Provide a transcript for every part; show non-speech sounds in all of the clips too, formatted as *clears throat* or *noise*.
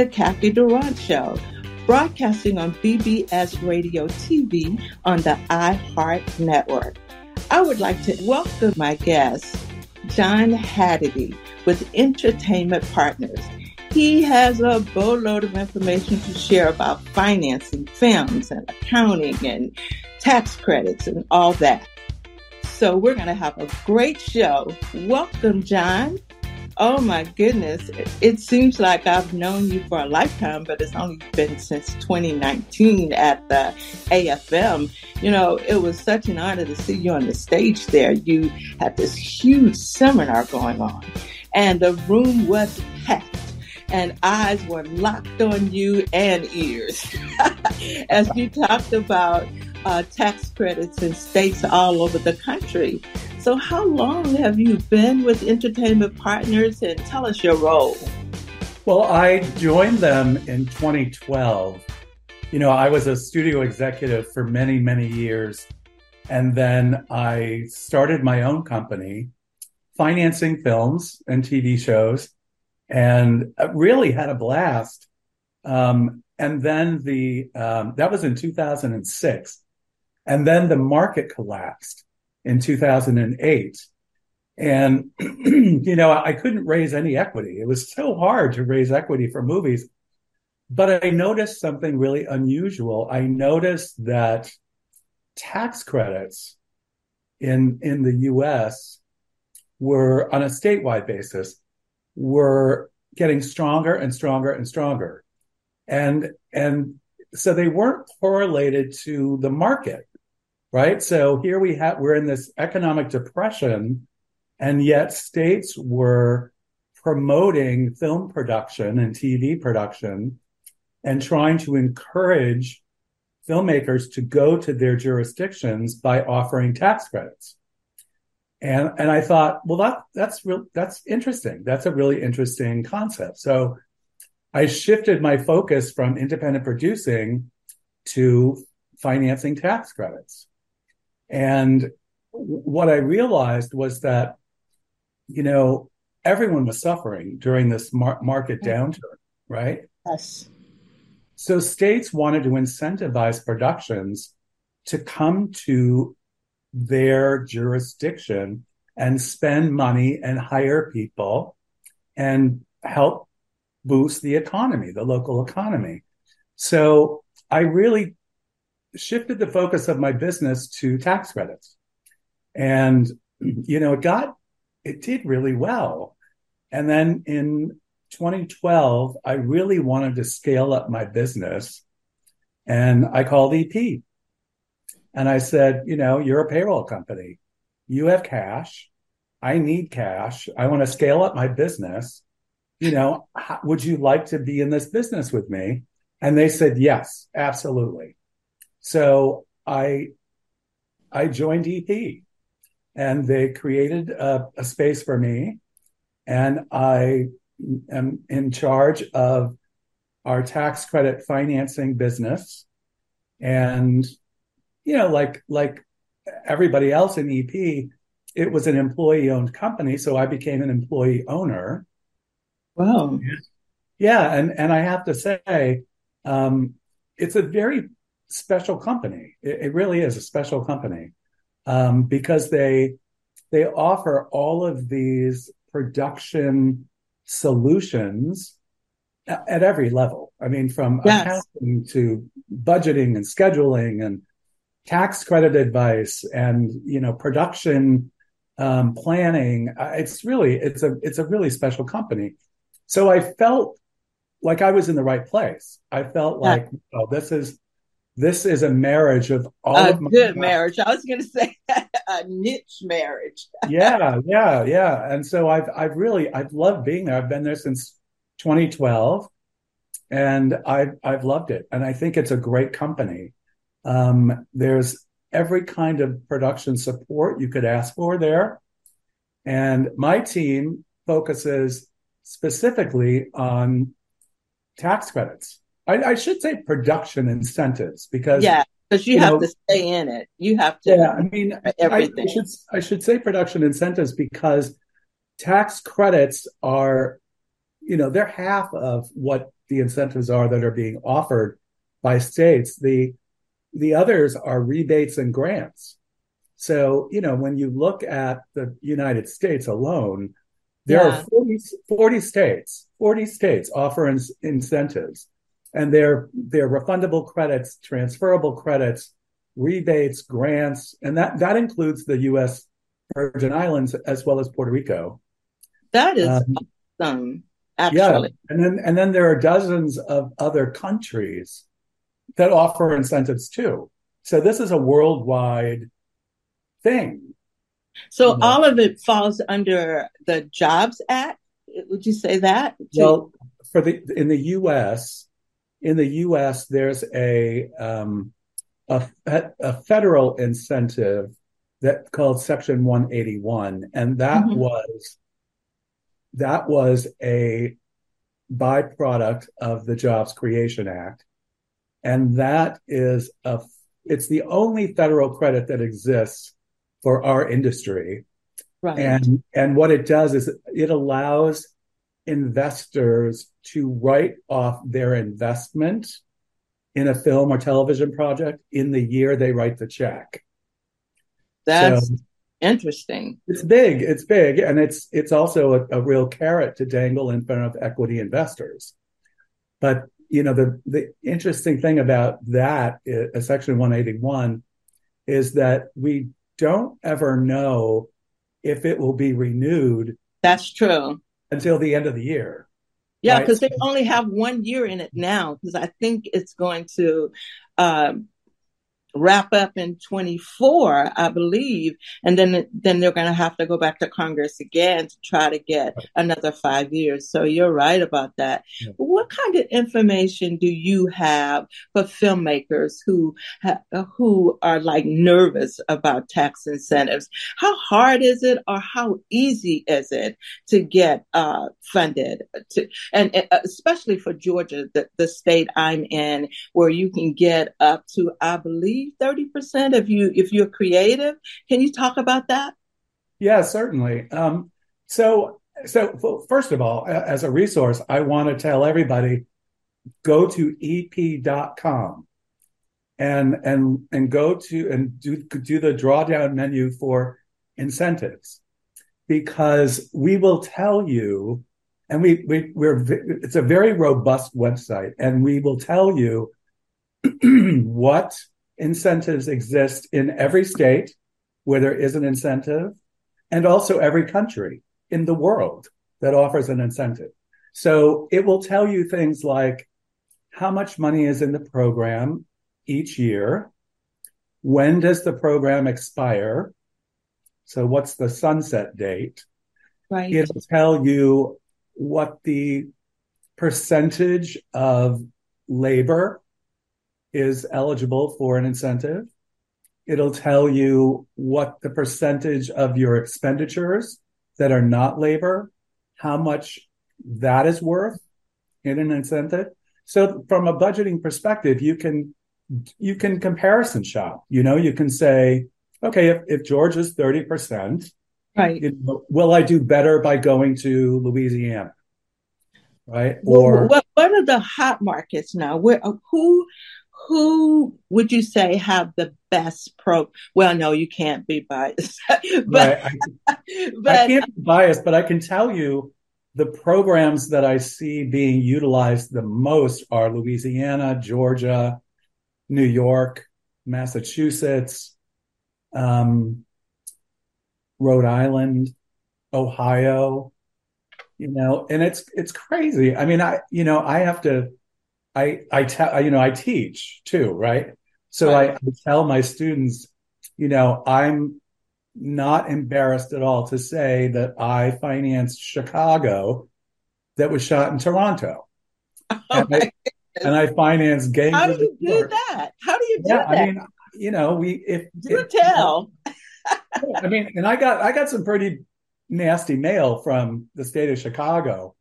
the Cathy Durant Show, broadcasting on BBS Radio TV on the iHeart Network. I would like to welcome my guest, John Hadity, with Entertainment Partners. He has a boatload of information to share about financing films and accounting and tax credits and all that. So we're going to have a great show. Welcome, John. Oh my goodness. It seems like I've known you for a lifetime, but it's only been since 2019 at the AFM. You know, it was such an honor to see you on the stage there. You had this huge seminar going on, and the room was packed and eyes were locked on you and ears *laughs* as you talked about uh, tax credits in states all over the country. So, how long have you been with Entertainment Partners and tell us your role? Well, I joined them in 2012. You know, I was a studio executive for many, many years. And then I started my own company, financing films and TV shows, and really had a blast. Um, and then the um, that was in 2006, and then the market collapsed in 2008. And, *clears throat* you know, I couldn't raise any equity. It was so hard to raise equity for movies. But I noticed something really unusual. I noticed that tax credits in, in the US were on a statewide basis were getting stronger and stronger and stronger. And, and so they weren't correlated to the market right? So here we have, we're in this economic depression, and yet states were promoting film production and TV production and trying to encourage filmmakers to go to their jurisdictions by offering tax credits. And, and I thought, well, that, that's real, that's interesting. That's a really interesting concept. So I shifted my focus from independent producing to financing tax credits. And what I realized was that, you know, everyone was suffering during this mar- market mm-hmm. downturn, right? Yes. So states wanted to incentivize productions to come to their jurisdiction and spend money and hire people and help boost the economy, the local economy. So I really shifted the focus of my business to tax credits. And, you know, it got, it did really well. And then in 2012, I really wanted to scale up my business. And I called EP and I said, you know, you're a payroll company. You have cash. I need cash. I want to scale up my business. You know, would you like to be in this business with me? And they said, yes, absolutely. So I I joined EP and they created a, a, space for me and I am in charge of our tax credit financing business. And you know like like everybody else in EP it was an employee owned company so I became an employee owner. Wow. Yeah and and I have to say um, it's a very special company. It, it really is a special company um, because they they offer all of these production solutions at, at every level. I mean, from yes. accounting to budgeting and scheduling and tax credit advice and you know production um, planning. Uh, it's really it's a it's a really special company. So I felt like I was in the right place. I felt like, oh, this is this is a marriage of all a of good marriage. I was going *laughs* to say a niche marriage. *laughs* yeah, yeah, yeah. And so I've I've really I've loved being there. I've been there since 2012, and I've I've loved it. And I think it's a great company. Um, there's every kind of production support you could ask for there, and my team focuses specifically on tax credits. I, I should say production incentives because yeah, because you, you, have know, to stay in it. You have to. Yeah, I mean everything. I, I, should I should say production incentives because tax credits are you know, they're half of what the incentives are that are being offered by states. The the others are rebates and grants. So, you know, when you look at the United States alone, there yeah. are 40, 40, states, 40 states offer in, incentives and they're, they're refundable credits, transferable credits, rebates, grants, and that, that includes the U.S. Virgin Islands as well as Puerto Rico. That is um, awesome, actually. Yeah. And then, and then there are dozens of other countries that offer incentives too. So this is a worldwide thing. So you know? all of it falls under the Jobs Act. Would you say that? Well, for the in the U.S., in the U.S., there's a um, a, a federal incentive that called Section 181, and that mm-hmm. was that was a byproduct of the Jobs Creation Act, and that is a it's the only federal credit that exists for our industry. Right. And and what it does is it allows investors to write off their investment in a film or television project in the year they write the check. That's so interesting. It's big. It's big, and it's it's also a, a real carrot to dangle in front of equity investors. But you know the the interesting thing about that is, section 181 is that we don't ever know if it will be renewed that's true until the end of the year yeah because right? they only have one year in it now because i think it's going to um, wrap up in 24, I believe, and then then they're going to have to go back to Congress again to try to get another five years. So you're right about that. Yeah. What kind of information do you have for filmmakers who ha- who are like nervous about tax incentives? How hard is it, or how easy is it to get uh, funded? To and uh, especially for Georgia, the, the state I'm in, where you can get up to, I believe 30% if you if you're creative? Can you talk about that? Yeah certainly. Um, so so first of all as a resource i want to tell everybody go to ep.com and and and go to and do do the drawdown menu for incentives. Because we will tell you and we, we we're it's a very robust website and we will tell you *clears throat* what incentives exist in every state where there is an incentive and also every country in the world that offers an incentive. So it will tell you things like how much money is in the program each year. When does the program expire? So what's the sunset date? Right. It'll tell you what the percentage of labor is eligible for an incentive. It'll tell you what the percentage of your expenditures that are not labor, how much that is worth in an incentive. So from a budgeting perspective, you can you can comparison shop. You know, you can say, okay, if, if George is 30%, right. You know, will I do better by going to Louisiana? Right. Or what, what are the hot markets now? Where who who would you say have the best pro? Well, no, you can't be biased. *laughs* but, right. I, *laughs* but, I can't be biased, but I can tell you the programs that I see being utilized the most are Louisiana, Georgia, New York, Massachusetts, um, Rhode Island, Ohio. You know, and it's it's crazy. I mean, I you know I have to I I tell you know I teach too, right? So right. I, I tell my students, you know, I'm not embarrassed at all to say that I financed Chicago that was shot in Toronto. Oh *laughs* and, I, and, I, financed games. How do you do that? How do you do yeah, that? I mean, you know, we if do if, tell. *laughs* I mean, and I got I got some pretty nasty mail from the state of Chicago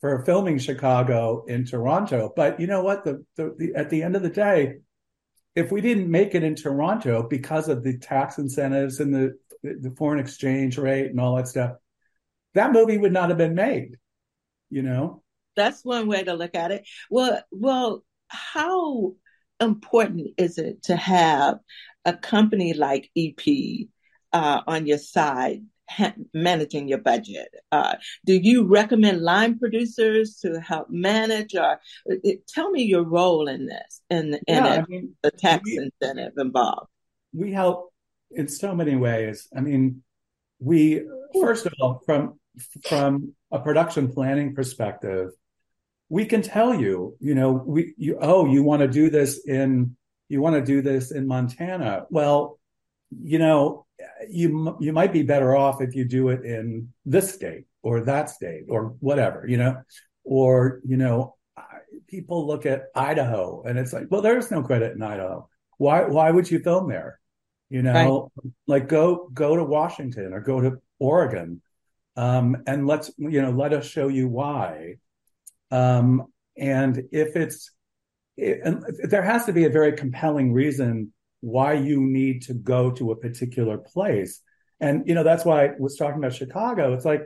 for filming Chicago in Toronto. But you know what? The, the, the, at the end of the day, if we didn't make it in Toronto because of the tax incentives and the the foreign exchange rate and all that stuff, that movie would not have been made. You know. that's one way to look at it. Well, well, how important is it to have a company like EP uh, on your side *laughs* managing your budget? Uh, do you recommend line producers to help manage, or it, tell me your role in this and in, yeah, I mean, the tax we, incentive involved? We help in so many ways. I mean, we first of all from from a production planning perspective, we can tell you, you know, we you oh you want to do this in you want to do this in Montana. Well, you know, you you might be better off if you do it in this state or that state or whatever, you know, or you know, people look at Idaho and it's like, well, there's no credit in Idaho. Why why would you film there? You know, right. like go go to Washington or go to Oregon, um, and let's you know let us show you why. Um, and if it's it, and there has to be a very compelling reason why you need to go to a particular place. And you know that's why I was talking about Chicago. It's like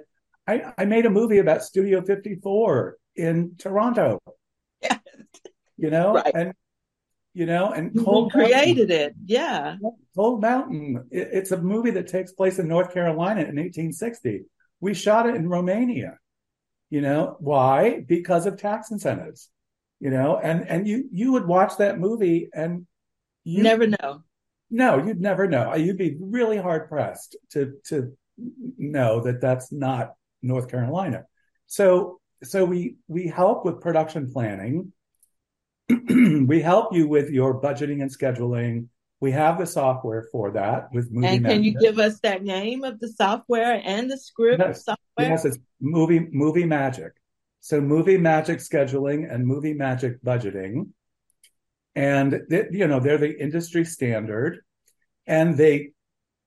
I, I made a movie about Studio 54 in Toronto. Yeah. *laughs* You know, right. and you know, and Cold created Mountain, it. Yeah. Cold Mountain. It, it's a movie that takes place in North Carolina in 1860. We shot it in Romania. You know, why? Because of tax incentives. You know, and and you you would watch that movie and you never know. No, you'd never know. You'd be really hard pressed to to know that that's not North Carolina. So so we we help with production planning *clears throat* we help you with your budgeting and scheduling. We have the software for that with Movie And can you give us that name of the software and the script yes. software? Yes, it's Movie Movie Magic. So Movie Magic scheduling and Movie Magic budgeting. And they, you know, they're the industry standard and they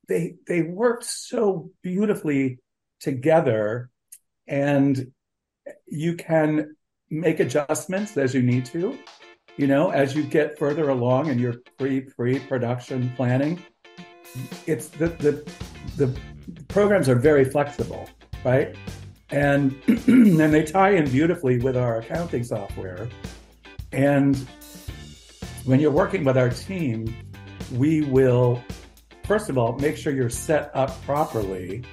they they work so beautifully together and you can make adjustments as you need to you know, as you get further along in your pre pre production planning, it's the the the programs are very flexible, right? And *clears throat* and they tie in beautifully with our accounting software. And when you're working with our team, we will first of all make sure you're set up properly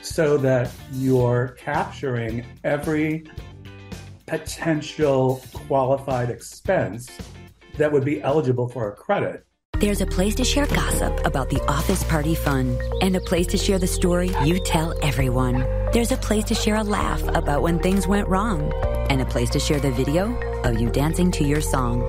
so that you're capturing every potential qualified expense that would be eligible for a credit. There's a place to share gossip about the office party fun, and a place to share the story you tell everyone. There's a place to share a laugh about when things went wrong, and a place to share the video of you dancing to your song.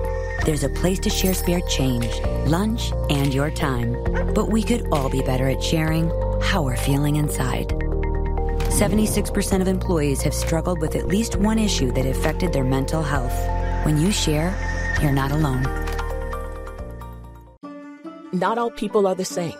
There's a place to share spare change, lunch, and your time. But we could all be better at sharing how we're feeling inside. 76% of employees have struggled with at least one issue that affected their mental health. When you share, you're not alone. Not all people are the same.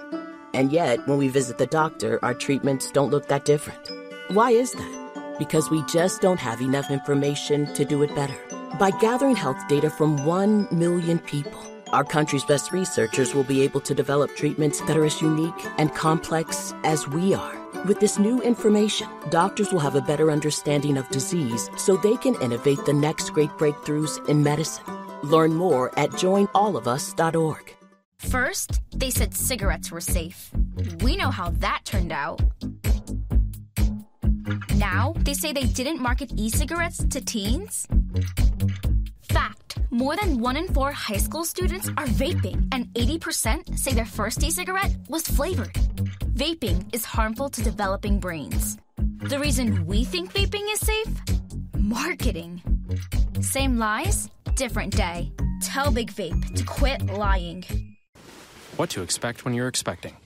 And yet, when we visit the doctor, our treatments don't look that different. Why is that? Because we just don't have enough information to do it better. By gathering health data from 1 million people, our country's best researchers will be able to develop treatments that are as unique and complex as we are. With this new information, doctors will have a better understanding of disease so they can innovate the next great breakthroughs in medicine. Learn more at joinallofus.org. First, they said cigarettes were safe. We know how that turned out. Now, they say they didn't market e cigarettes to teens. Fact more than one in four high school students are vaping, and 80% say their first e cigarette was flavored vaping is harmful to developing brains. The reason we think vaping is safe? Marketing. Same lies, different day. Tell Big Vape to quit lying. What to expect when you're expecting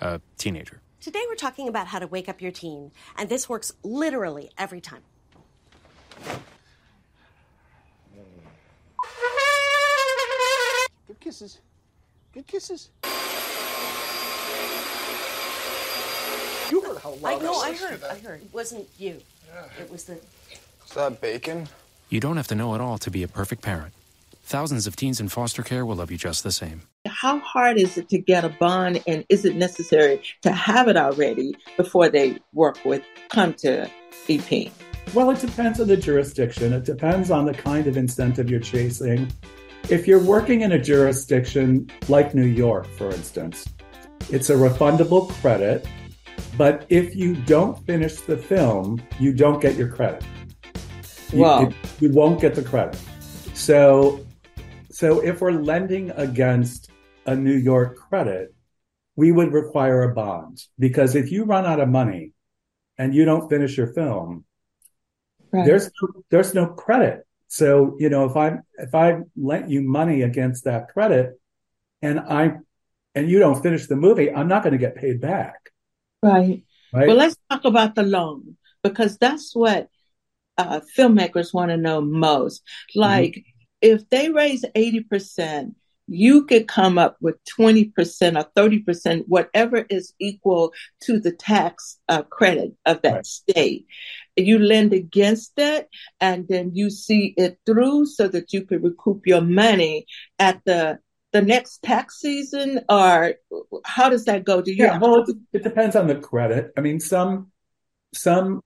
a teenager. Today we're talking about how to wake up your teen, and this works literally every time. Good kisses. Good kisses. You heard how loud I know, I heard. I heard. It wasn't you. Yeah. It was the. Is that bacon? You don't have to know it all to be a perfect parent. Thousands of teens in foster care will love you just the same. How hard is it to get a bond, and is it necessary to have it already before they work with come to EP? Well, it depends on the jurisdiction. It depends on the kind of incentive you're chasing. If you're working in a jurisdiction like New York, for instance, it's a refundable credit. But if you don't finish the film, you don't get your credit. You, Wow. it- you won't get the credit. So, so if we're lending against a New York credit, we would require a bond because if you run out of money and you don't finish your film, Right. there's no, there's no credit. So you know if I if I lent you money against that credit, and I and you don't finish the movie, I'm not going to get paid back, right. right? Well, let's talk about the loan because that's what uh, filmmakers want to know most. Like, if they raise 80%, you could come up with 20% or 30%, whatever is equal to the tax uh, credit of that Right. state. You lend against it and then you see it through so that you can recoup your money at the the next tax season or how does that go? Do you Yeah, well, it, depends on the credit. I mean, some some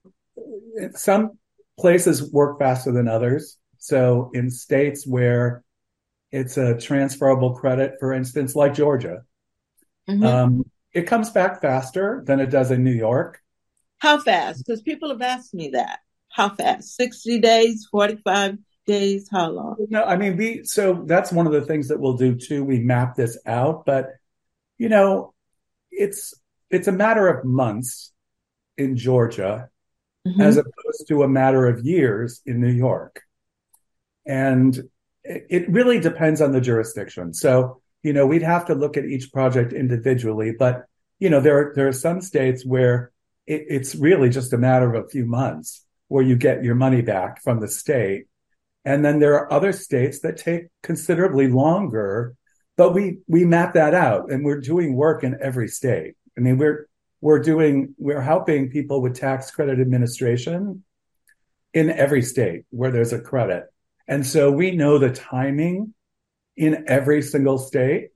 some places work faster than others. So in states where it's a transferable credit, for instance, like Georgia, Mhm. um, it comes back faster than it does in New York. How fast? Because people have asked me that. How fast? 60 days, 45 days? How long? No, I mean, we, so that's one of the things that we'll do too. We map this out, but you know, it's, it's a matter of months in Georgia Mhm. as opposed to a matter of years in New York. And it, it really depends on the jurisdiction. So, you know, we'd have to look at each project individually, but you know, there are, there are some states where it, it's really just a matter of a few months where you get your money back from the state. And then there are other states that take considerably longer, but we, we map that out and we're doing work in every state. I mean, we're, we're doing, we're helping people with tax credit administration in every state where there's a credit. And so we know the timing in every single state.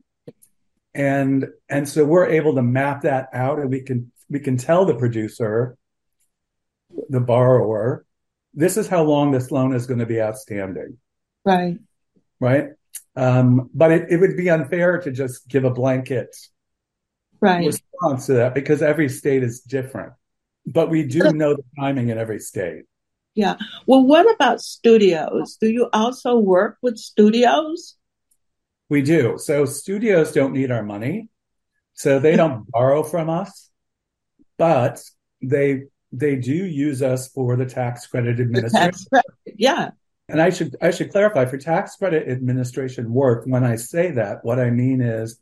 And, and so we're able to map that out and we can, we can tell the producer, the borrower, this is how long this loan is going to be outstanding, Right. right? Um, but it, it would be unfair to just give a blanket Right. response to that because every state is different. But we do know the timing in every state. Yeah. Well, what about studios? Do you also work with studios? We do. So studios don't need our money. So they don't borrow from us, but they they do use us for the tax credit administration. tax credit. Yeah. And I should I should clarify for tax credit administration work, when I say that, what I mean is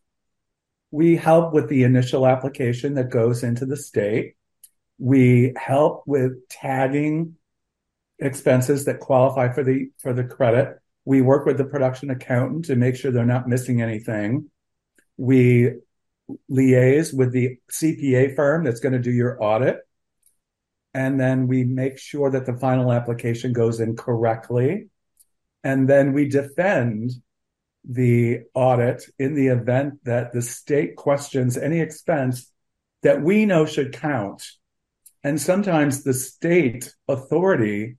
we help with the initial application that goes into the state. We help with tagging expenses that qualify for the for the credit. We work with the production accountant to make sure they're not missing anything. We liaise with the CPA firm that's going to do your audit. And then we make sure that the final application goes in correctly. And then we defend the audit in the event that the state questions any expense that we know should count. And sometimes the state authority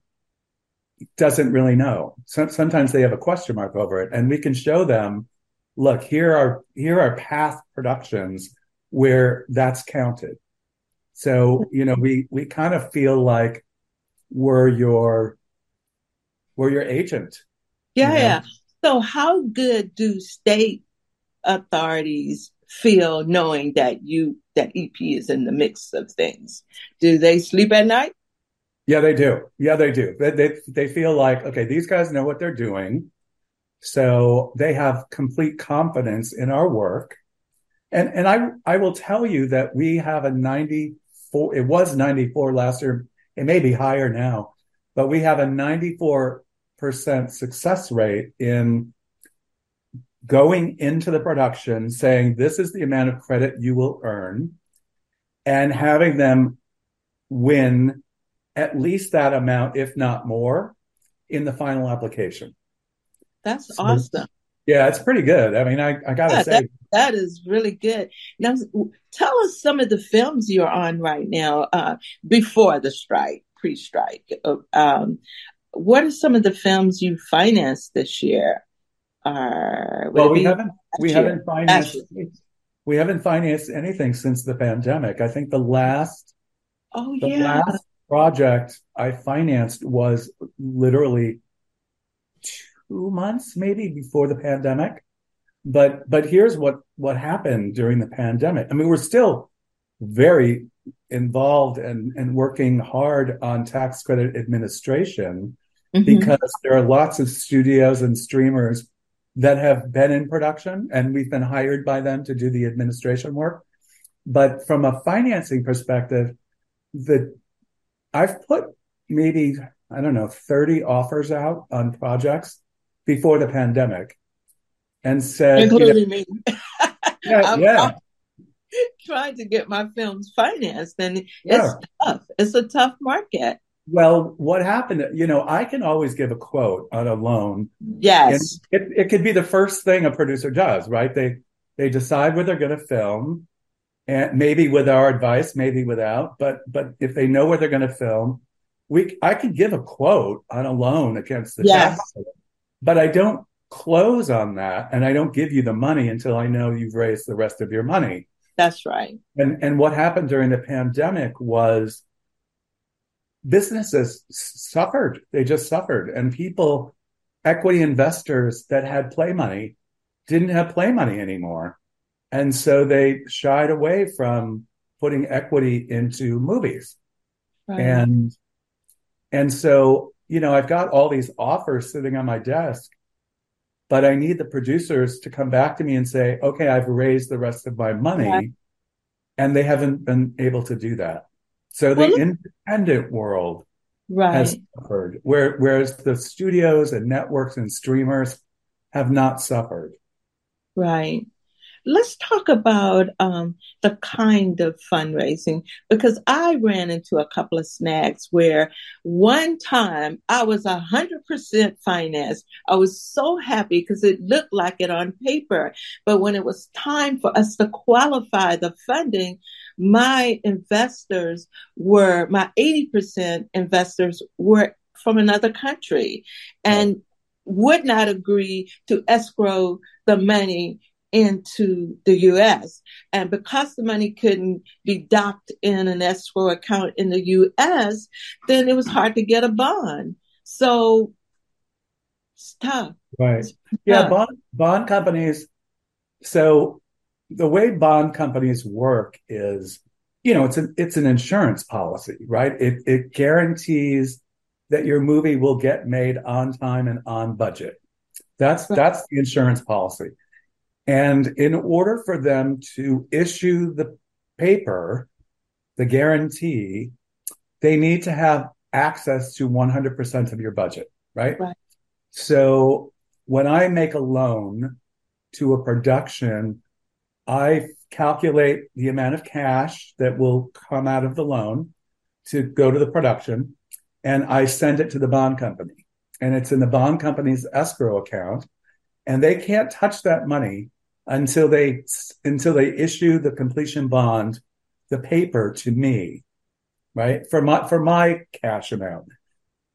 doesn't really know. So, sometimes they have a question mark over it and we can show them, look, here are, here are past productions where that's counted. So, you know, we, we kind of feel like we're your, we're your agent. Yeah. Yeah. Yeah. So, how good do state authorities feel knowing that you, that EP is in the mix of things? Do they sleep at night? Yeah, they do. Yeah, they do. They, they, they feel like, okay, these guys know what they're doing. So they have complete confidence in our work. And, and I, I will tell you that we have a 94, it was 94 last year. It may be higher now, but we have a 94% success rate in going into the production saying, this is the amount of credit you will earn and having them win at least that amount, if not more, in the final application. That's awesome. Yeah, it's pretty good. I mean, I, I gotta Yeah, say, That is really good. Now, tell us some of the films you're on right now uh, before the strike. pre-strike. Um, what are some of the films you financed this year? Uh, well, we haven't we year? haven't financed we haven't financed anything since the pandemic. I think the last oh the yeah last project I financed was literally two months maybe before the pandemic. But but here's what what happened during the pandemic. I mean, we're still very involved and, and working hard on tax credit administration mm-hmm. because there are lots of studios and streamers that have been in production and we've been hired by them to do the administration work. But from a financing perspective, the I've put maybe, I don't know, 30 offers out on projects before the pandemic and said, including you know, me. *laughs* yeah, I'm, yeah. I'm trying to get my films financed, and yeah. it's tough. It's a tough market. Well, what happened? You know, I can always give a quote on a loan. Yes, it, it could be the first thing a producer does, right? They they decide where they're going to film, and maybe with our advice, maybe without. But but if they know where they're going to film, we I can give a quote on a loan against the yes. tax, but I don't close on that and I don't give you the money until I know you've raised the rest of your money. That's right. And and what happened during the pandemic was businesses suffered. They just suffered and people equity investors that had play money didn't have play money anymore. And so they shied away from putting equity into movies. Right. And and so, you know, I've got all these offers sitting on my desk but I need the producers to come back to me and say, okay, I've raised the rest of my money. Yeah. And they haven't been able to do that. So well, the independent world right. has suffered, where, whereas the studios and networks and streamers have not suffered. Right let's talk about um, the kind of fundraising because I ran into a couple of snags where one time I was 100% financed. I was so happy because it looked like it on paper. But when it was time for us to qualify the funding, my investors were, my 80% investors were from another country and would not agree to escrow the money into the US. And because the money couldn't be docked in an escrow account in the US, then it was hard to get a bond. So it's tough. Right. It's yeah, bond bond companies so the way bond companies work is you know it's an it's an insurance policy, right? It it guarantees that your movie will get made on time and on budget. That's that's the insurance policy. And in order for them to issue the paper, the guarantee, they need to have access to 100% of your budget, right? Right. So when I make a loan to a production, I calculate the amount of cash that will come out of the loan to go to the production and I send it to the bond company and it's in the bond company's escrow account and they can't touch that money until they until they issue the completion bond, the paper to me, right for my for my cash amount.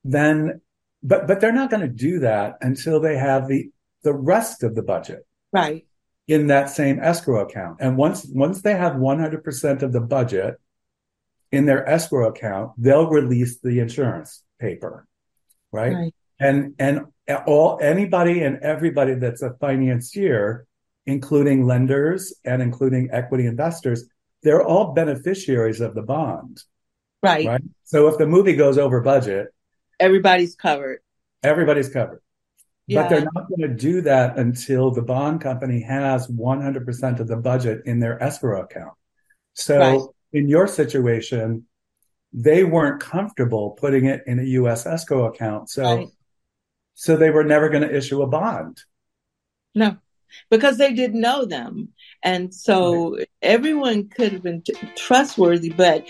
Then, but but they're not going to do that until they have the the rest of the budget, right, in that same escrow account. And once once they have one hundred percent of the budget in their escrow account, they'll release the insurance paper, right? right. And and all anybody and everybody that's a financier including lenders and including equity investors, they're all beneficiaries of the bond. Right. Right. So if the movie goes over budget, everybody's covered. Everybody's covered. Yeah. But they're not going to do that until the bond company has 100% of the budget in their escrow account. So right. in your situation, they weren't comfortable putting it in a US escrow account. So right. so they were never going to issue a bond. No because they didn't know them. And so right. everyone could have been t- trustworthy, but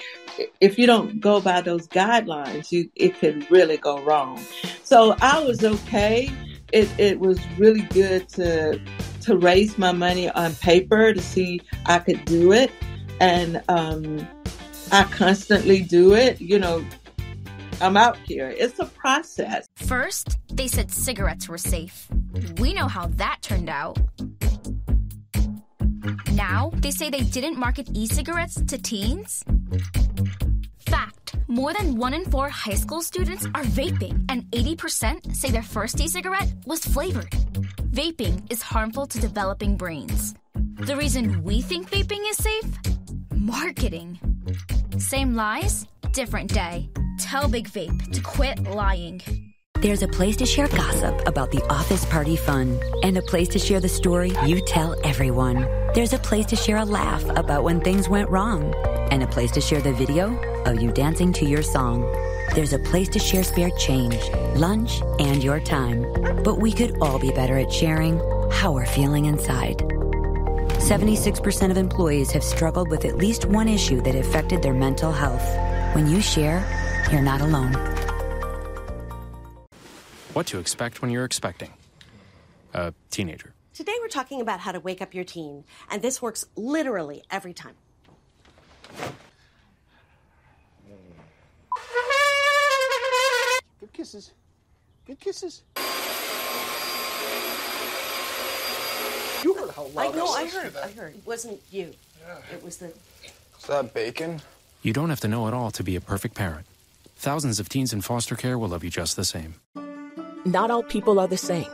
if you don't go by those guidelines, you, it could really go wrong. So I was okay. It, it was really good to, to raise my money on paper to see I could do it. And, um, I constantly do it, you know, I'm out here. It's a process. First, they said cigarettes were safe. We know how that turned out. Now, they say they didn't market e cigarettes to teens. Fact more than one in four high school students are vaping, and 80% say their first e cigarette was flavored. Vaping is harmful to developing brains. The reason we think vaping is safe? Marketing. Same lies, different day. Tell Big Vape to quit lying. There's a place to share gossip about the office party fun and a place to share the story you tell everyone. There's a place to share a laugh about when things went wrong and a place to share the video of you dancing to your song. There's a place to share spare change, lunch, and your time. But we could all be better at sharing how we're feeling inside. 76% of employees have struggled with at least one issue that affected their mental health. When you share, you're not alone. What to expect when you're expecting a teenager. Today we're talking about how to wake up your teen, and this works literally every time. Good kisses. Good kisses. You heard how loud I loud know, that I was. heard, I heard. It wasn't you. Yeah. It was the. Is that bacon? You don't have to know it all to be a perfect parent. Thousands of teens in foster care will love you just the same. Not all people are the same.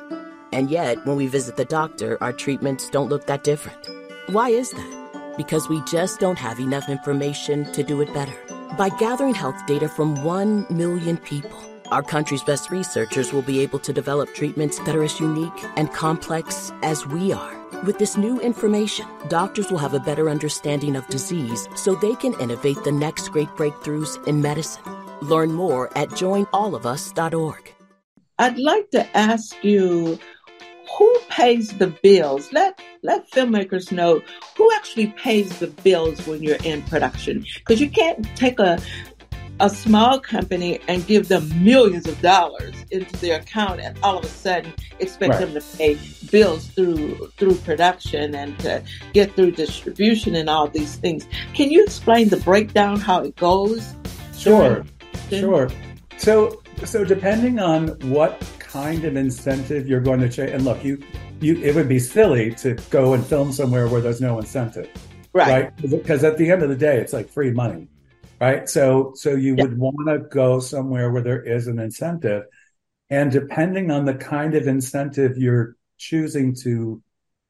And yet, when we visit the doctor, our treatments don't look that different. Why is that? Because we just don't have enough information to do it better. By gathering health data from 1 million people, our country's best researchers will be able to develop treatments that are as unique and complex as we are. With this new information, doctors will have a better understanding of disease so they can innovate the next great breakthroughs in medicine. Learn more at joinallofus.org. I'd like to ask you who pays the bills? Let let filmmakers know who actually pays the bills when you're in production. Because you can't take a a small company and give them millions of dollars into their account and all of a sudden expect Right. them to pay bills through through production and to get through distribution and all these things. Can you explain the breakdown how it goes? Sure, Then- sure. So, so depending on what kind of incentive you're going to change, and look, you, you, it would be silly to go and film somewhere where there's no incentive, Right. right? Because at the end of the day, it's like free money, right? So, so you Yeah. would want to go somewhere where there is an incentive, and depending on the kind of incentive you're choosing to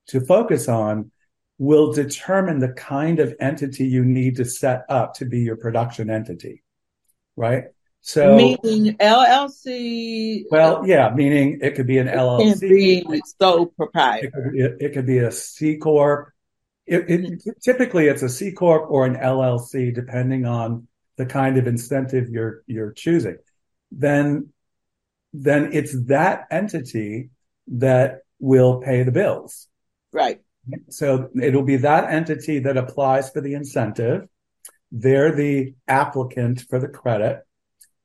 to focus on, will determine the kind of entity you need to set up to be your production entity, right? So, Meaning LLC well, yeah, meaning it could be an can LLC, be sole it proprietor. could be, it could be a C corp. It, it, mm-hmm. typically, it's a C corp or an LLC, depending on the kind of incentive you're you're choosing. Then, then it's that entity that will pay the bills. Right. So it'll be that entity that applies for the incentive. They're the applicant for the credit.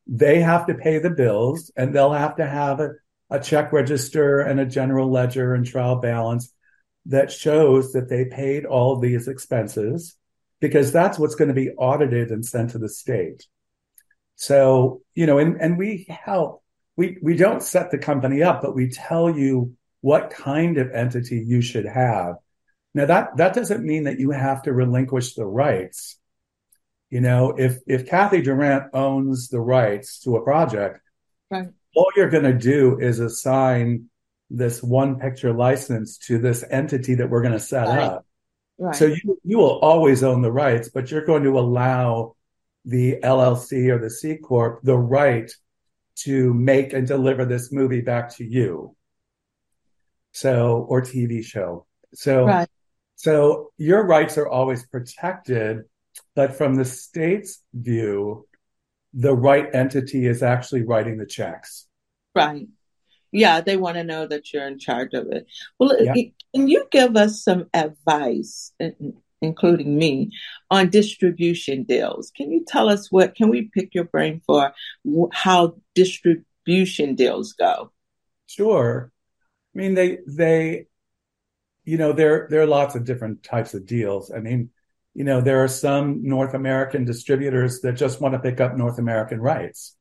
They have to pay the bills and they'll have to have a, a check register and a general ledger and trial balance that shows that they paid all these expenses because that's what's going to be audited and sent to the state. So, you know, and, and we help, we, we don't set the company up, but we tell you what kind of entity you should have. Now that, that doesn't mean that you have to relinquish the rights. You know, if, if Cathy Durant owns the rights to a project, Right. all you're going to do is assign this one picture license to this entity that we're going to set Right. up. Right. So you, you will always own the rights, but you're going to allow the LLC or the C Corp the right to make and deliver this movie back to you. So, or TV show. So, Right. so your rights are always protected, but from the state's view, the right entity is actually writing the checks. Right. Yeah, they want to know that you're in charge of it. Well, Yeah. can you give us some advice, including me, on distribution deals? Can you tell us what, can we pick your brain for how distribution deals go? Sure. I mean, they, they, you know, there, there are lots of different types of deals. I mean, you know, there are some North American distributors that just want to pick up North American rights.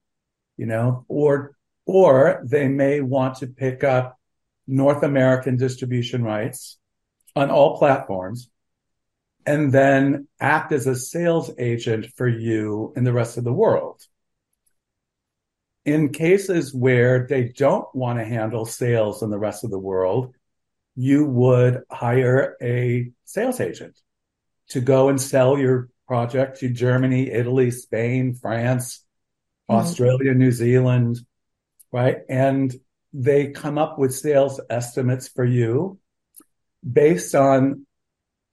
you know, or or they may want to pick up North American distribution rights on all platforms and then act as a sales agent for you in the rest of the world. In cases where they don't want to handle sales in the rest of the world, you would hire a sales agent to go and sell your project to Germany, Italy, Spain, France, mm-hmm. Australia, New Zealand, right? And they come up with sales estimates for you based on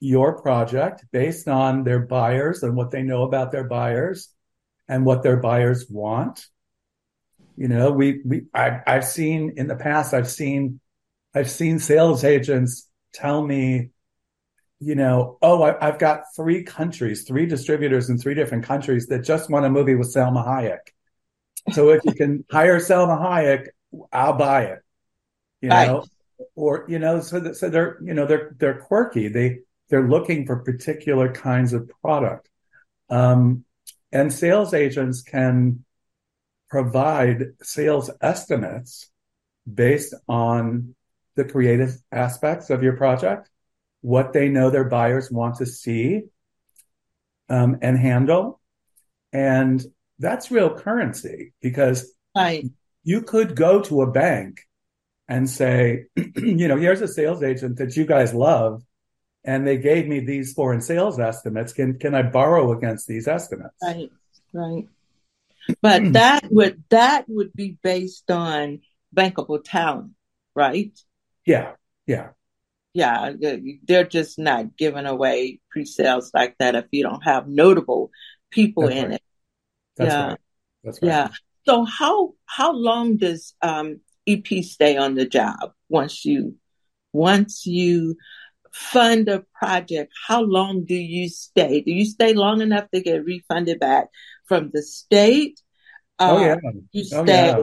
your project, based on their buyers and what they know about their buyers and what their buyers want. You know, we, we, I, I've seen in the past, I've seen, I've seen sales agents tell me, you know, oh, I, have got three countries, three distributors in three different countries that just want a movie with Salma Hayek. So if you can *laughs* hire Salma Hayek, I'll buy it. You know, right. or you know, so that, so they're you know they're they're quirky. They they're looking for particular kinds of product, um, and sales agents can provide sales estimates based on the creative aspects of your project, what they know their buyers want to see um, and handle, and that's real currency because right. you could go to a bank and say, *clears throat* you know, here's a sales agent that you guys love, and they gave me these foreign sales estimates. Can can I borrow against these estimates? Right, right. But that would that would be based on bankable talent, right? Yeah, yeah, yeah. They're just not giving away pre-sales like that if you don't have notable people That's in right. it. That's yeah. right. That's right. Yeah. So how how long does um, EP stay on the job once you once you fund a project? How long do you stay? Do you stay long enough to get refunded back from the state? Uh, oh yeah, you oh, stay oh, yeah.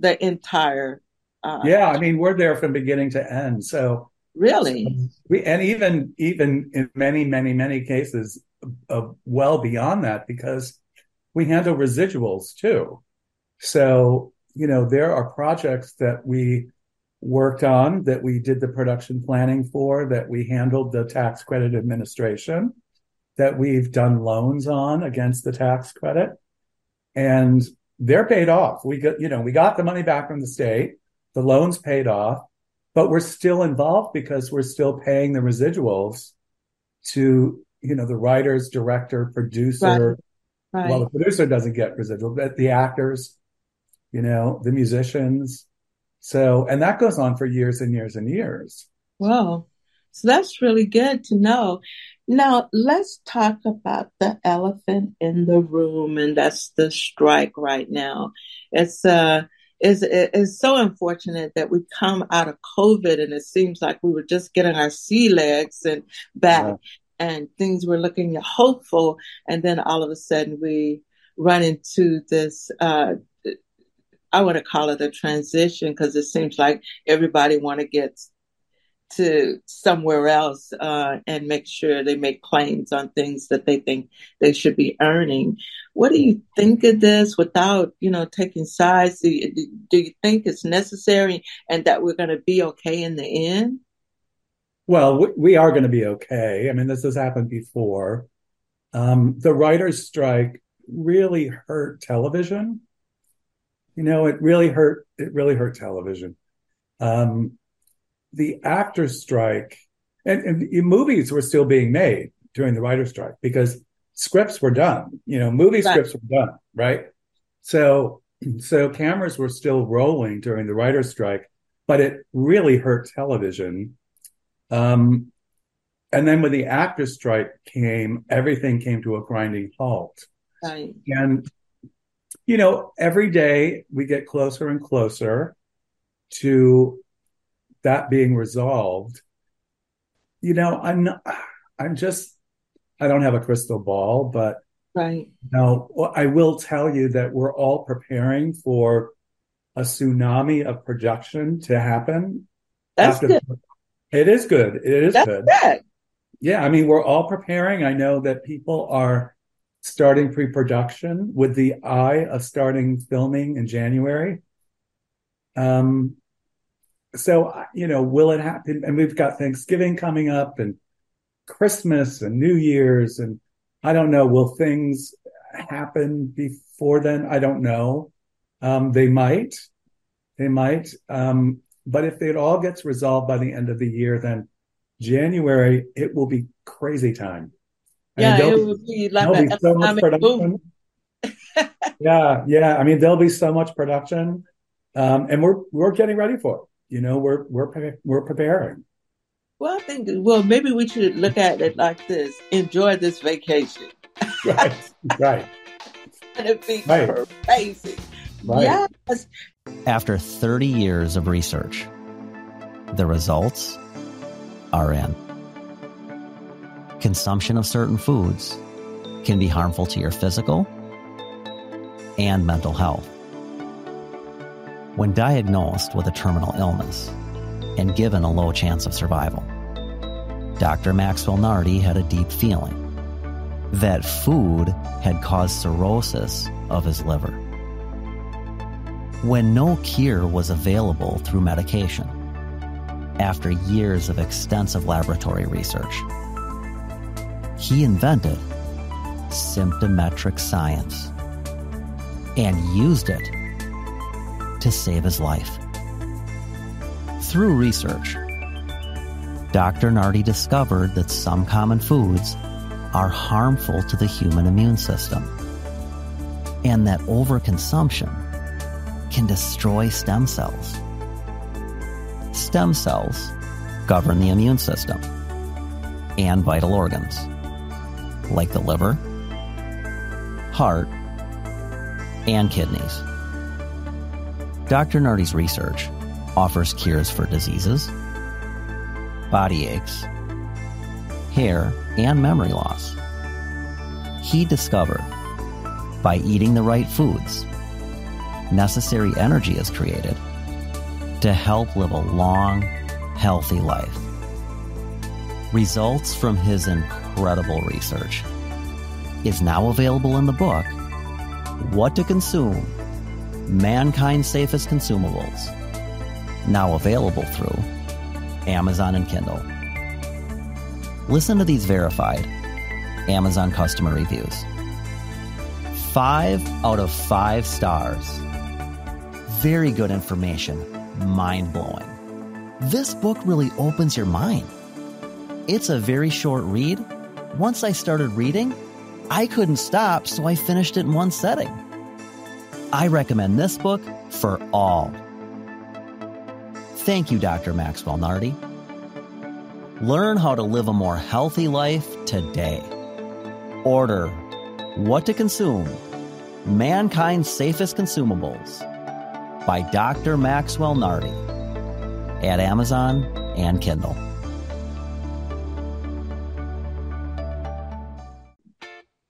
the entire. Uh, yeah, I mean we're there from beginning to end. So really, we and even even in many many many cases, uh, well beyond that because we handle residuals too. So, you know, there are projects that we worked on that we did the production planning for, that we handled the tax credit administration, that we've done loans on against the tax credit. And they're paid off. We got, you know, we got the money back from the state. The loans paid off, but we're still involved because we're still paying the residuals to, you know, the writers, director, producer, right. Right. Well, the producer doesn't get residual, but the actors, you know, the musicians. So, and that goes on for years and years and years. Wow. So that's really good to know. Now, let's talk about the elephant in the room, and that's the strike right now. It's, uh, is is so unfortunate that we come out of COVID and it seems like we were just getting our sea legs and back, and things were looking hopeful. And then all of a sudden we run into this, uh, I want to call it a transition because it seems like everybody want to get to somewhere else uh, and make sure they make claims on things that they think they should be earning. What do you think of this without, you know, taking sides? Do you, do you think it's necessary and that we're going to be okay in the end? Well, we are going to be okay. I mean, this has happened before. Um, the writers' strike really hurt television. You know, it really hurt. It really hurt television. Um, the actors' strike, and, and movies were still being made during the writers' strike because scripts were done. You know, movie right. scripts were done, right? So, *clears throat* so cameras were still rolling during the writers' strike, but it really hurt television um, and then when the actors' strike came, everything came to a grinding halt. Right. And, you know, every day we get closer and closer to that being resolved. You know, I'm not, I'm just, I don't have a crystal ball, but right. now I will tell you that we're all preparing for a tsunami of production to happen. That's good. The, it is good. It is That's good. good. Yeah, I mean, we're all preparing. I know that people are starting pre-production with the eye of starting filming in January. Um, so you know, will it happen? And we've got Thanksgiving coming up and Christmas and New Year's, and I don't know. Will things happen before then? I don't know. Um, they might, they might. Um, but if it all gets resolved by the end of the year, then January it will be crazy time. Yeah, it will be like be so much production. *laughs* yeah, yeah. I mean, there'll be so much production, um, and we're we're getting ready for it. You know, we're we're we're preparing. Well, I think well maybe we should look at it like this: enjoy this vacation. right, right. *laughs* and it be right. crazy. Right. Yes. After 30 years of research, the results are in. Consumption of certain foods can be harmful to your physical and mental health. When diagnosed with a terminal illness and given a low chance of survival, Dr. Maxwell Nardi had a deep feeling that food had caused cirrhosis of his liver. When no cure was available through medication, after years of extensive laboratory research, he invented symptometric science and used it to save his life. Through research, Dr. Nardi discovered that some common foods are harmful to the human immune system and that overconsumption can destroy stem cells. Stem cells govern the immune system and vital organs like the liver, heart, and kidneys. Dr. Nardi's research offers cures for diseases, body aches, hair, and memory loss. He discovered by eating the right foods, necessary energy is created to help live a long, healthy life. Results from his incredible research is now available in the book What to Consume Mankind's Safest Consumables, now available through Amazon and Kindle. Listen to these verified Amazon customer reviews. Five out of five stars. Very good information, mind blowing. This book really opens your mind. It's a very short read. Once I started reading, I couldn't stop, so I finished it in one setting. I recommend this book for all. Thank you, Dr. Maxwell Nardi. Learn how to live a more healthy life today. Order What to Consume Mankind's Safest Consumables by Dr. Maxwell Nardi at Amazon and Kindle.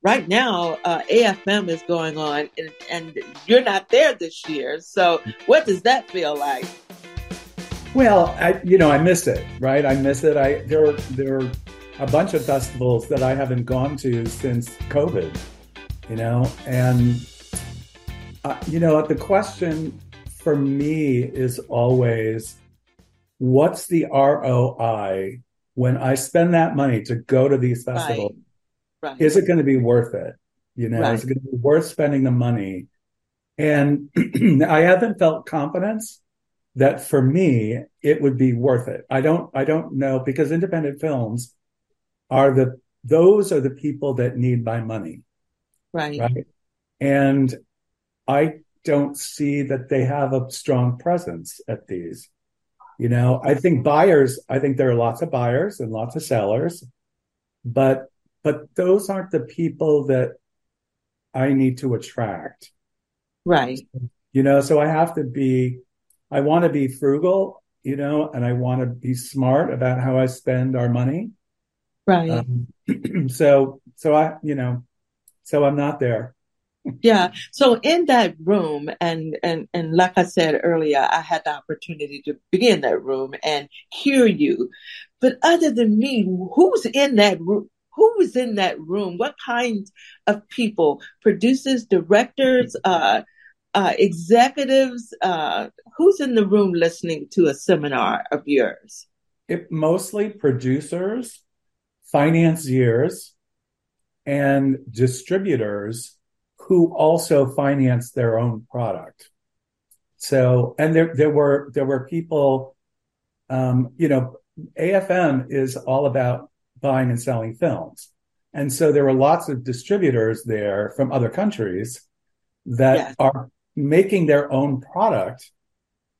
Right now uh, AFM is going on, and, and, you're not there this year. So, what does that feel like? Well, I you know I miss it, right? I miss it. I there there are a bunch of festivals that I haven't gone to since COVID, you know, and uh, you know the question for me is always, what's the ROI when I spend that money to go to these festivals? Right Right. Is it going to be worth it? You know, right. is it going to be worth spending the money? And *clears throat* I haven't felt confidence that for me it would be worth it. I don't I don't know because independent films are the those are the people that need my money. Right. Right. And I don't see that they have a strong presence at these. You know, I think buyers, I think there are lots of buyers and lots of sellers, but but those aren't the people that I need to attract. Right. You know, so I have to be, I want to be frugal, you know, and I want to be smart about how I spend our money. Right. Um, *clears throat* so, so I, you know, so I'm not there. *laughs* yeah. So in that room, and and and like I said earlier, I had the opportunity to be in that room and hear you. But other than me, who's in that room? Who was in that room? What kind of people? Producers, directors, uh, uh, executives? Uh, who's in the room listening to a seminar of yours? It mostly producers, financiers, and distributors who also finance their own product. So, and there there were there were people, um, you know, AFM is all about buying and selling films, and so there were lots of distributors there from other countries that yes. are making their own product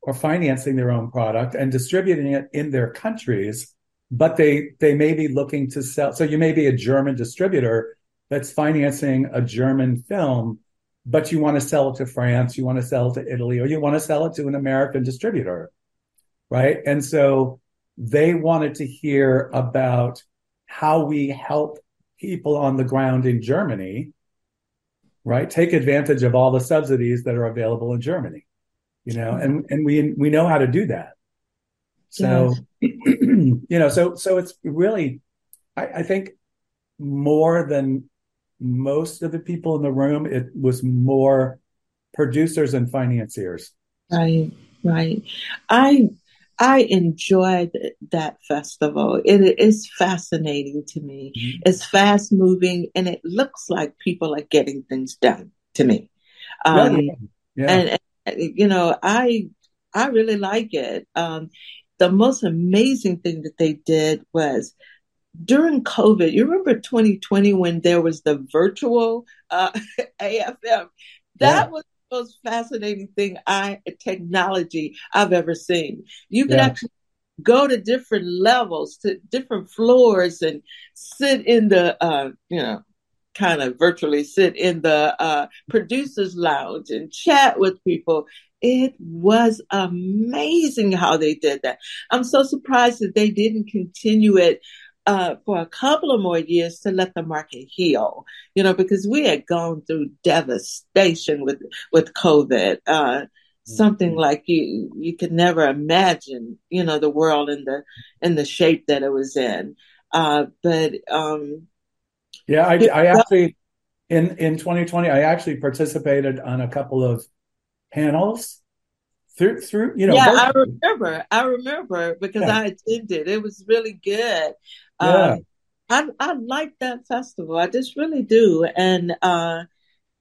or financing their own product and distributing it in their countries but they they may be looking to sell so you may be a german distributor that's financing a german film but you want to sell it to france you want to sell it to italy or you want to sell it to an american distributor right and so they wanted to hear about how we help people on the ground in germany right? Take advantage of all the subsidies that are available in Germany, you know, mm-hmm. and, and we, we know how to do that. So, *clears throat* you know, so, so it's really, I, I think more than most of the people in the room, it was more producers and financiers. Right, right. I I enjoyed that festival. It is fascinating to me. Mm-hmm. It's fast moving and it looks like people are getting things done to me. Um, yeah. Yeah. And, and, you know, I, I really like it. Um, the most amazing thing that they did was during COVID, you remember 2020 when there was the virtual uh, *laughs* AFM? That yeah. was most fascinating thing I technology I've ever seen. You can yeah. actually go to different levels, to different floors, and sit in the uh, you know kind of virtually sit in the uh, producers lounge and chat with people. It was amazing how they did that. I'm so surprised that they didn't continue it uh, for a couple of more years to let the market heal, you know, because we had gone through devastation with, with COVID. Uh, something mm-hmm. like you, you could never imagine, you know, the world in the, in the shape that it was in. Uh, but, um, yeah, I, I actually, in, in 2020, I actually participated on a couple of panels through through you know yeah i remember i remember because yeah. i attended it was really good yeah. Um, I I like that festival. I just really do. And uh,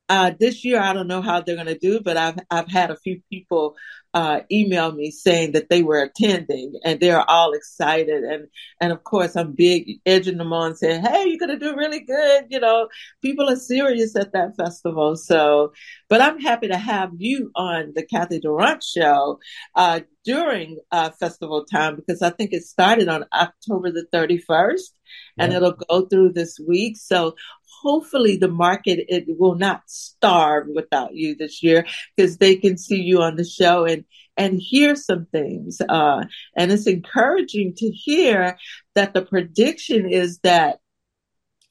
uh, this year, I don't know how they're going to do, but I've I've had a few people uh, emailed me saying that they were attending and they're all excited. And, and of course, I'm big edging them on saying, Hey, you're going to do really good. You know, people are serious at that festival. So, but I'm happy to have you on the Cathy Durant show, uh, during uh, festival time because I think it started on October the 31st and yeah. it'll go through this week. So hopefully the market it will not starve without you this year because they can see you on the show and and hear some things uh, and it's encouraging to hear that the prediction is that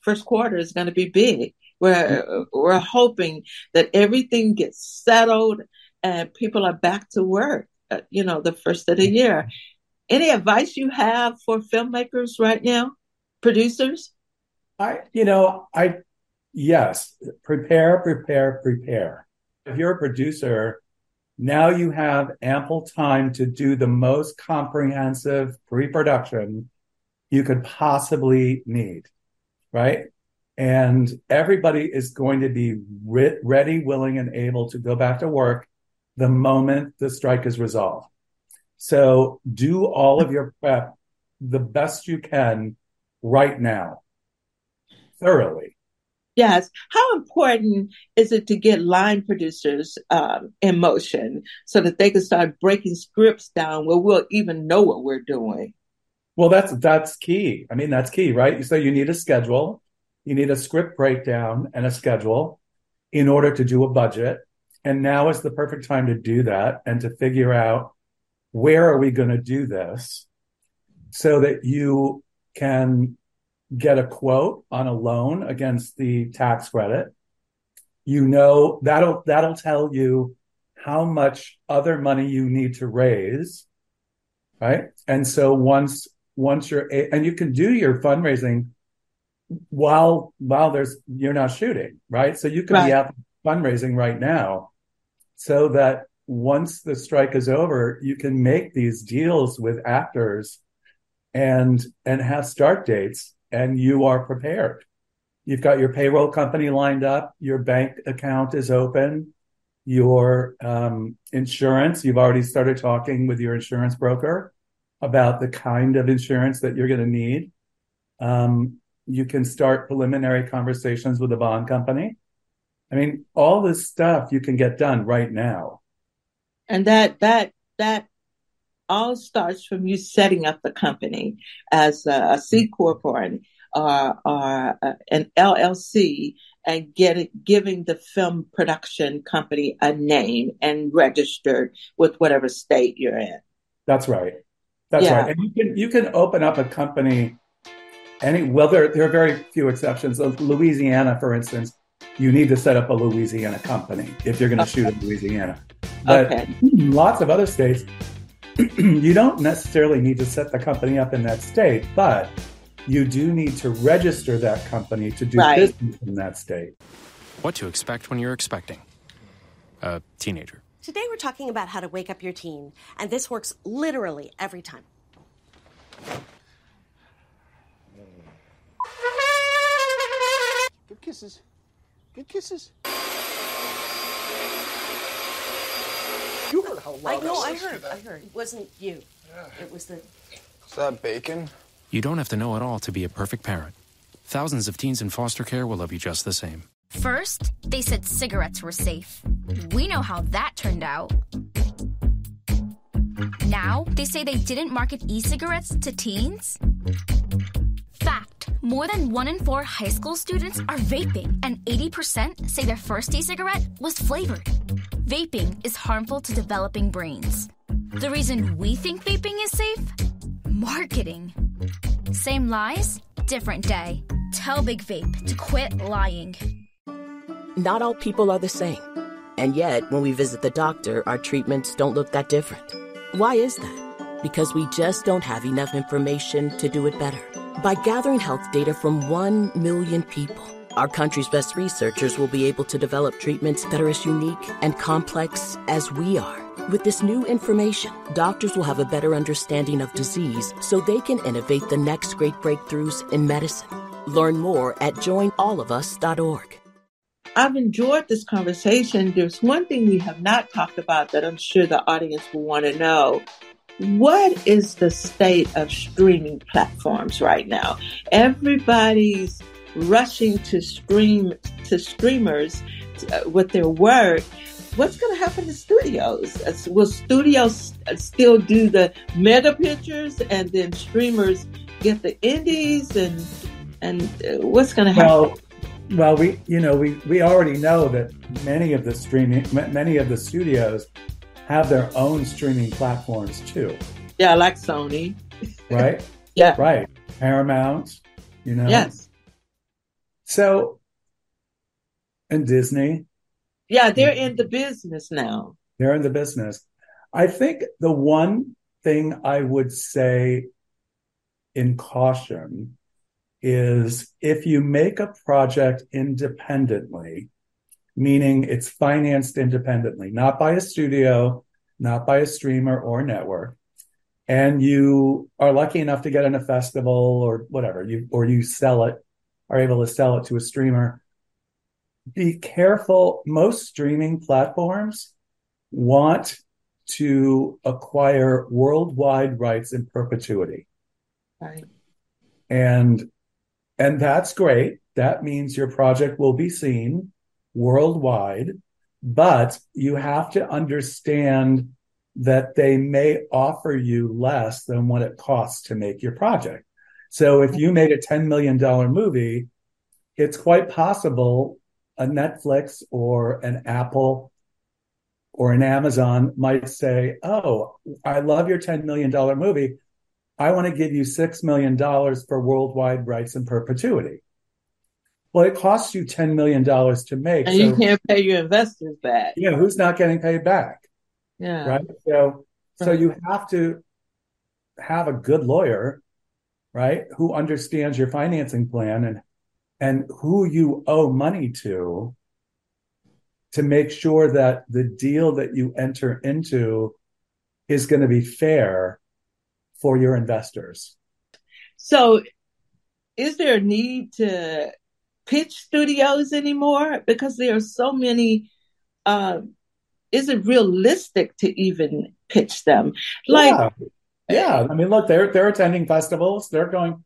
first quarter is going to be big. We're we're hoping that everything gets settled and people are back to work uh, you know the first of the year. Any advice you have for filmmakers right now producers I, you know, I, yes, prepare, prepare, prepare. If you're a producer, now you have ample time to do the most comprehensive pre production you could possibly need, right? And everybody is going to be re- ready, willing, and able to go back to work the moment the strike is resolved. So do all of your prep the best you can right now thoroughly. Yes. How important is it to get line producers um, in motion so that they can start breaking scripts down where we'll even know what we're doing? Well, that's that's key. I mean, that's key, right? So you need a schedule, you need a script breakdown and a schedule in order to do a budget. And now is the perfect time to do that and to figure out where are we going to do this so that you can get a quote on a loan against the tax credit. You know, that'll, that'll tell you how much other money you need to raise. Right. And so once, once you're, a- and you can do your fundraising while while there's you're not shooting, right? So you can Right. be out fundraising right now, so that once the strike is over, you can make these deals with actors and and have start dates, and you are prepared. You've got your payroll company lined up, your bank account is open, your um, insurance. You've already started talking with your insurance broker about the kind of insurance that you're going to need. Um, you can start preliminary conversations with the bond company. I mean, all this stuff you can get done right now. And that that that all starts from you setting up the company as a, a C mm-hmm. corp or an or, or uh, an LLC and getting giving the film production company a name and registered with whatever state you're in. That's right. That's Yeah. right. And you can you can open up a company any well there there are very few exceptions. Of Louisiana, for instance, you need to set up a Louisiana company if you're going to shoot in Louisiana. But Okay. lots of other states, *clears throat* you don't necessarily need to set the company up in that state, but you do need to register that company to do Right. business in that state. What to expect when you're expecting a teenager. Today we're talking about how to wake up your teen, and this works literally every time. Good kisses. Good kisses. You heard how I loud know, I I was. heard, I heard. It wasn't you. It was the. Is that bacon? You don't have to know it all to be a perfect parent. Thousands of teens in foster care will love you just the same. First, they said cigarettes were safe. We know how that turned out. Now, they say they didn't market e cigarettes to teens. Fact more than one in four high school students are vaping, and 80% say their first e cigarette was flavored. Vaping is harmful to developing brains. The reason we think vaping is safe? Marketing. Same lies, different day. Tell Big Vape to quit lying. Not all people are the same. And yet, when we visit the doctor, our treatments don't look that different. Why is that? Because we just don't have enough information to do it better. By gathering health data from 1 million people, our country's best researchers will be able to develop treatments that are as unique and complex as we are. With this new information, doctors will have a better understanding of disease so they can innovate the next great breakthroughs in medicine. Learn more at joinallofus.org. I've enjoyed this conversation. There's one thing we have not talked about that I'm sure the audience will want to know. What is the state of streaming platforms right now? Everybody's rushing to stream to streamers uh, with their work. What's going to happen to studios? Uh, Will studios uh, still do the meta pictures and then streamers get the indies and and uh, what's going to happen? Well, well, we you know we we already know that many of the streaming many of the studios have their own streaming platforms too, yeah, like Sony. right? *laughs* Yeah. right. Paramount, you know. Yes. So, and Disney, Yeah, they're in the business now. they're in the business. I think the one thing I would say in caution is if you make a project independently, meaning it's financed independently, not by a studio, not by a streamer or network, and you are lucky enough to get in a festival or whatever, you or you sell it, are able to sell it to a streamer. Be careful. Most streaming platforms want to acquire worldwide rights in perpetuity. Right. And and that's great. That means your project will be seen worldwide, but you have to understand that they may offer you less than what it costs to make your project. So if you made a $10 million movie, it's quite possible a Netflix or an Apple or an Amazon might say, Oh, I love your $10 million movie. I want to give you $6 million for worldwide rights in perpetuity. Well, it costs you $10 million to make. And you can't pay your investors back. yeah, who's not getting paid back? Yeah. Right. So, so you have to have a good lawyer, right, who understands your financing plan and and who you owe money to to make sure that the deal that you enter into is going to be fair for your investors. So, is there a need to pitch studios anymore? Because there are so many. Uh, is it realistic to even pitch them? Like, yeah. yeah. I mean, look, they're they're attending festivals. They're going.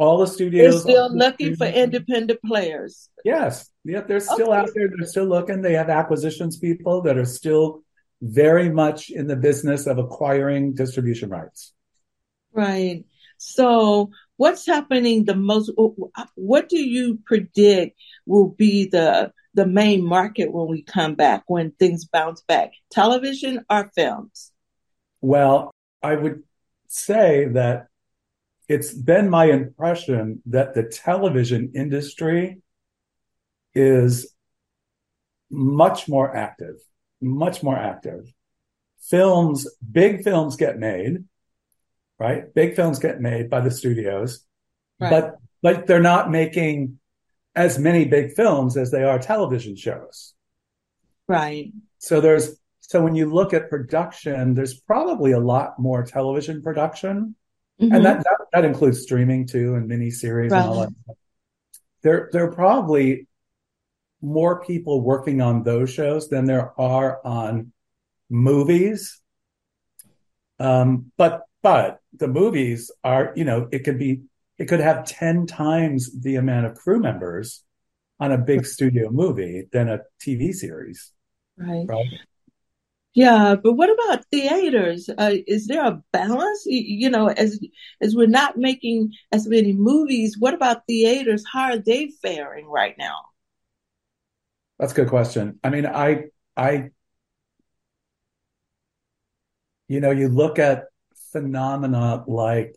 All the studios they're still looking for independent players. Yes, yeah, they're still Okay. out there. They're still looking. They have acquisitions people that are still very much in the business of acquiring distribution rights. Right. So, what's happening the most? What do you predict will be the the main market when we come back, when things bounce back? Television or films? Well, I would say that it's been my impression that the television industry is much more active, much more active. Films, big films get made, right? Big films get made by the studios, Right. but like they're not making as many big films as they are television shows. Right. So there's so when you look at production, there's probably a lot more television production, Mhm. and that, that that includes streaming too, and miniseries and all that. There there are probably more people working on those shows than there are on movies. Um, but but the movies are you know it could be it could have ten times the amount of crew members on a big studio movie than a TV series, right. right? Yeah, but what about theaters? Uh, is there a balance? Y- You know, as as we're not making as many movies, what about theaters? How are they faring right now? That's a good question. I mean, I, I, you know, you look at phenomena like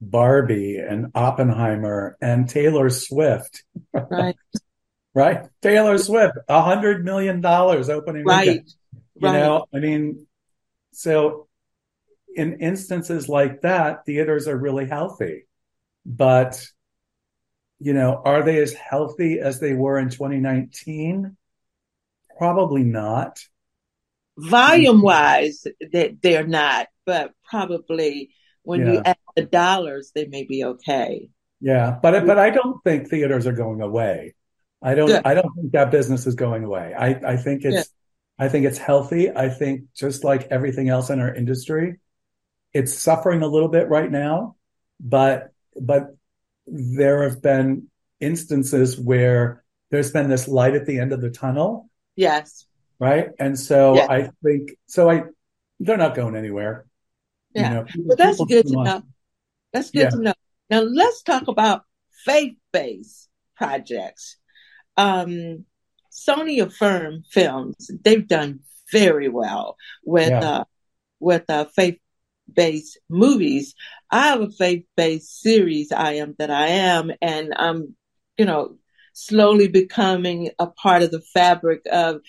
Barbie and Oppenheimer and Taylor Swift, Right, *laughs* right? Taylor Swift, a hundred million dollars opening right, weekend. You right. know, I mean, so in instances like that, theaters are really healthy, but you know, are they as healthy as they were in 2019? Probably not. Volume wise, that they're not, but probably when you add the dollars, they may be okay. Yeah, but but I don't think theaters are going away. I don't Good. I don't think that business is going away. I I think it's I think it's healthy. I think just like everything else in our industry, it's suffering a little bit right now, but but there have been instances where there's been this light at the end of the tunnel, Yes, right? And so Yeah. I think so I they're not going anywhere. You yeah. know, But that's good to know. That's good Yeah. to know. Now let's talk about faith-based projects. Um, Sony Affirm Films, they've done very well with Yeah. uh, with uh, faith-based movies. I have a faith-based series, I Am That I Am, and I'm, you know, slowly becoming a part of the fabric of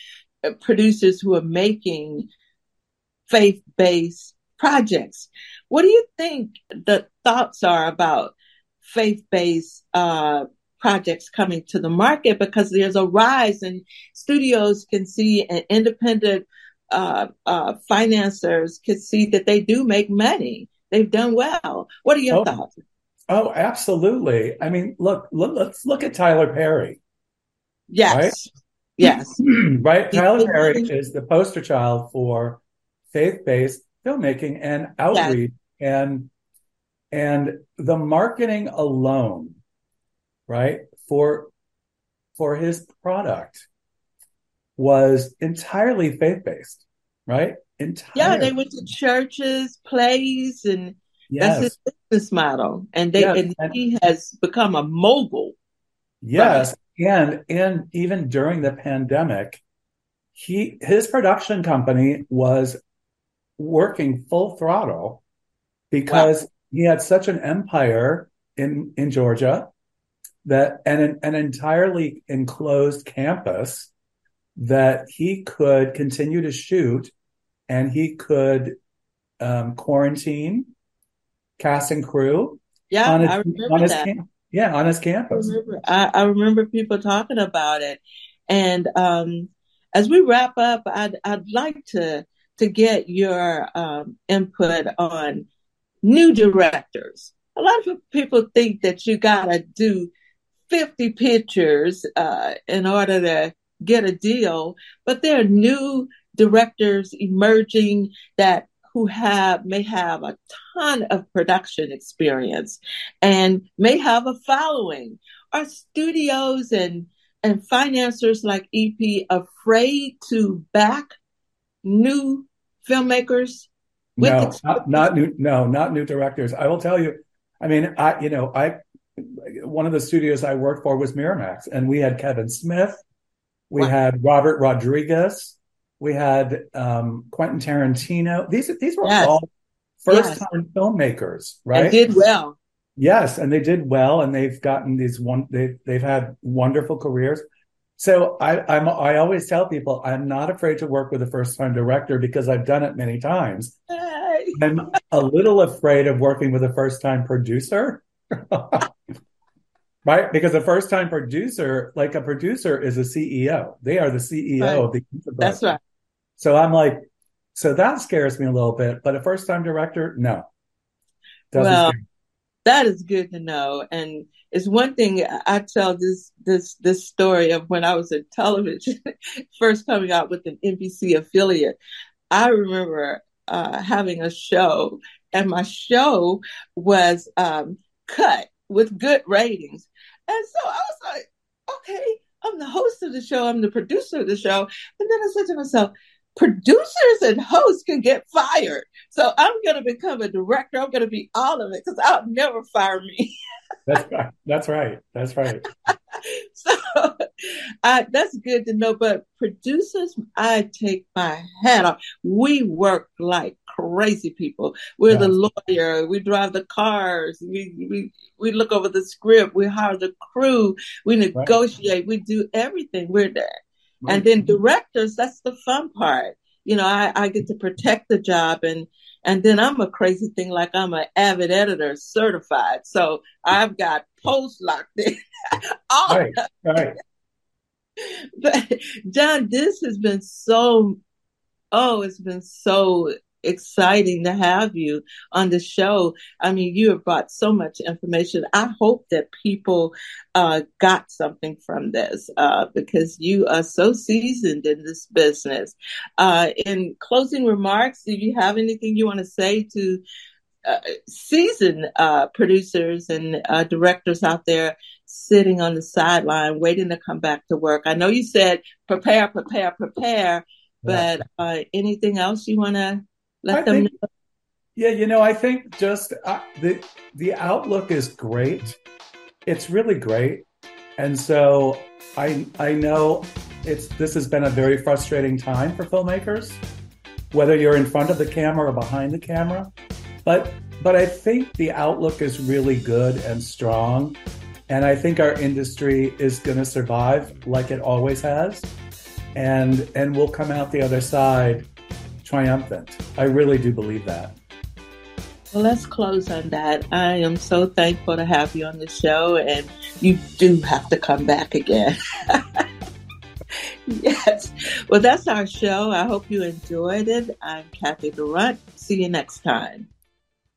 producers who are making faith-based projects. What do you think the thoughts are about faith-based uh, projects coming to the market? Because there's a rise, and studios can see, and independent uh, uh, financiers can see that they do make money. They've done well. What are your Oh. thoughts? Oh, absolutely. I mean, look, look let's look at Tyler Perry. Yes, yes, *clears throat* right? Tyler Perry is the poster child for faith-based filmmaking and outreach and and the marketing alone, right? For for his product was entirely faith-based, right? Entirely. yeah. They went to churches, plays, and yes. that's his business model. And they Yes, and and- he has become a mogul. Yes, and and even during the pandemic, he his production company was working full throttle because he had such an empire in in Georgia that and an, an entirely enclosed campus that he could continue to shoot and he could um, quarantine cast and crew Yeah, on his, I on remember his that. Yeah, on his campus. I remember, I, I remember people talking about it. And um, as we wrap up, I'd, I'd like to to get your um, input on new directors. A lot of people think that you gotta do 50 pictures uh, in order to get a deal, but there are new directors emerging that who have may have a ton of production experience and may have a following. Are studios and and financiers like EP afraid to back new filmmakers? no, not, not new. No, not new directors. I will tell you. I mean, I you know I one of the studios I worked for was Miramax, and we had Kevin Smith, we wow. had Robert Rodriguez, we had um, Quentin Tarantino. These these were yes. all first time yes. filmmakers, right? And did well. Yes, and they did well, and they've gotten these one. They they've had wonderful careers. So I I'm I always tell people I'm not afraid to work with a first time director because I've done it many times. Hey. I'm a little afraid of working with a first time producer. *laughs* right? Because a first time producer, like a producer, is a CEO. They are the CEO right. of the. That's right. So I'm like, so that scares me a little bit. But a first time director, no. Doesn't well, that is good to know. And it's one thing I tell this this this story of when I was in television, *laughs* first coming out with an NBC affiliate. I remember uh, having a show, and my show was um, cut with good ratings, and so I was like, okay, I'm the host of the show, I'm the producer of the show, and then I said to myself, producers and hosts can get fired. So I'm going to become a director. I'm going to be all of it because I'll never fire me. *laughs* that's right. That's right. That's right. *laughs* so uh, that's good to know. But producers, I take my hat off. We work like crazy people. We're the lawyer. We drive the cars. We, we, we look over the script. We hire the crew. We negotiate. Right. We do everything. We're there. And then mm-hmm. directors, that's the fun part. You know, I, I get to protect the job and and then I'm a crazy thing like I'm an Avid editor certified. So I've got posts locked in. *laughs* All right, right. *laughs* But John, this has been so oh, it's been so exciting to have you on the show. I mean, you have brought so much information. I hope that people uh, got something from this uh, because you are so seasoned in this business. Uh, in closing remarks, do you have anything you want to say to uh, seasoned uh, producers and uh, directors out there sitting on the sideline waiting to come back to work? I know you said prepare, prepare, prepare. But anything else you want to let I them think, know. Yeah, you know, I think just uh, the the outlook is great. It's really great, and so I I know it's this has been a very frustrating time for filmmakers, whether you're in front of the camera or behind the camera. But but I think the outlook is really good and strong, and I think our industry is going to survive like it always has, and and we'll come out the other side triumphant. I really do believe that. Well, let's close on that. I am so thankful to have you on the show, and you do have to come back again. *laughs* yes. Well, that's our show. I hope you enjoyed it. I'm Cathy Durant. See you next time.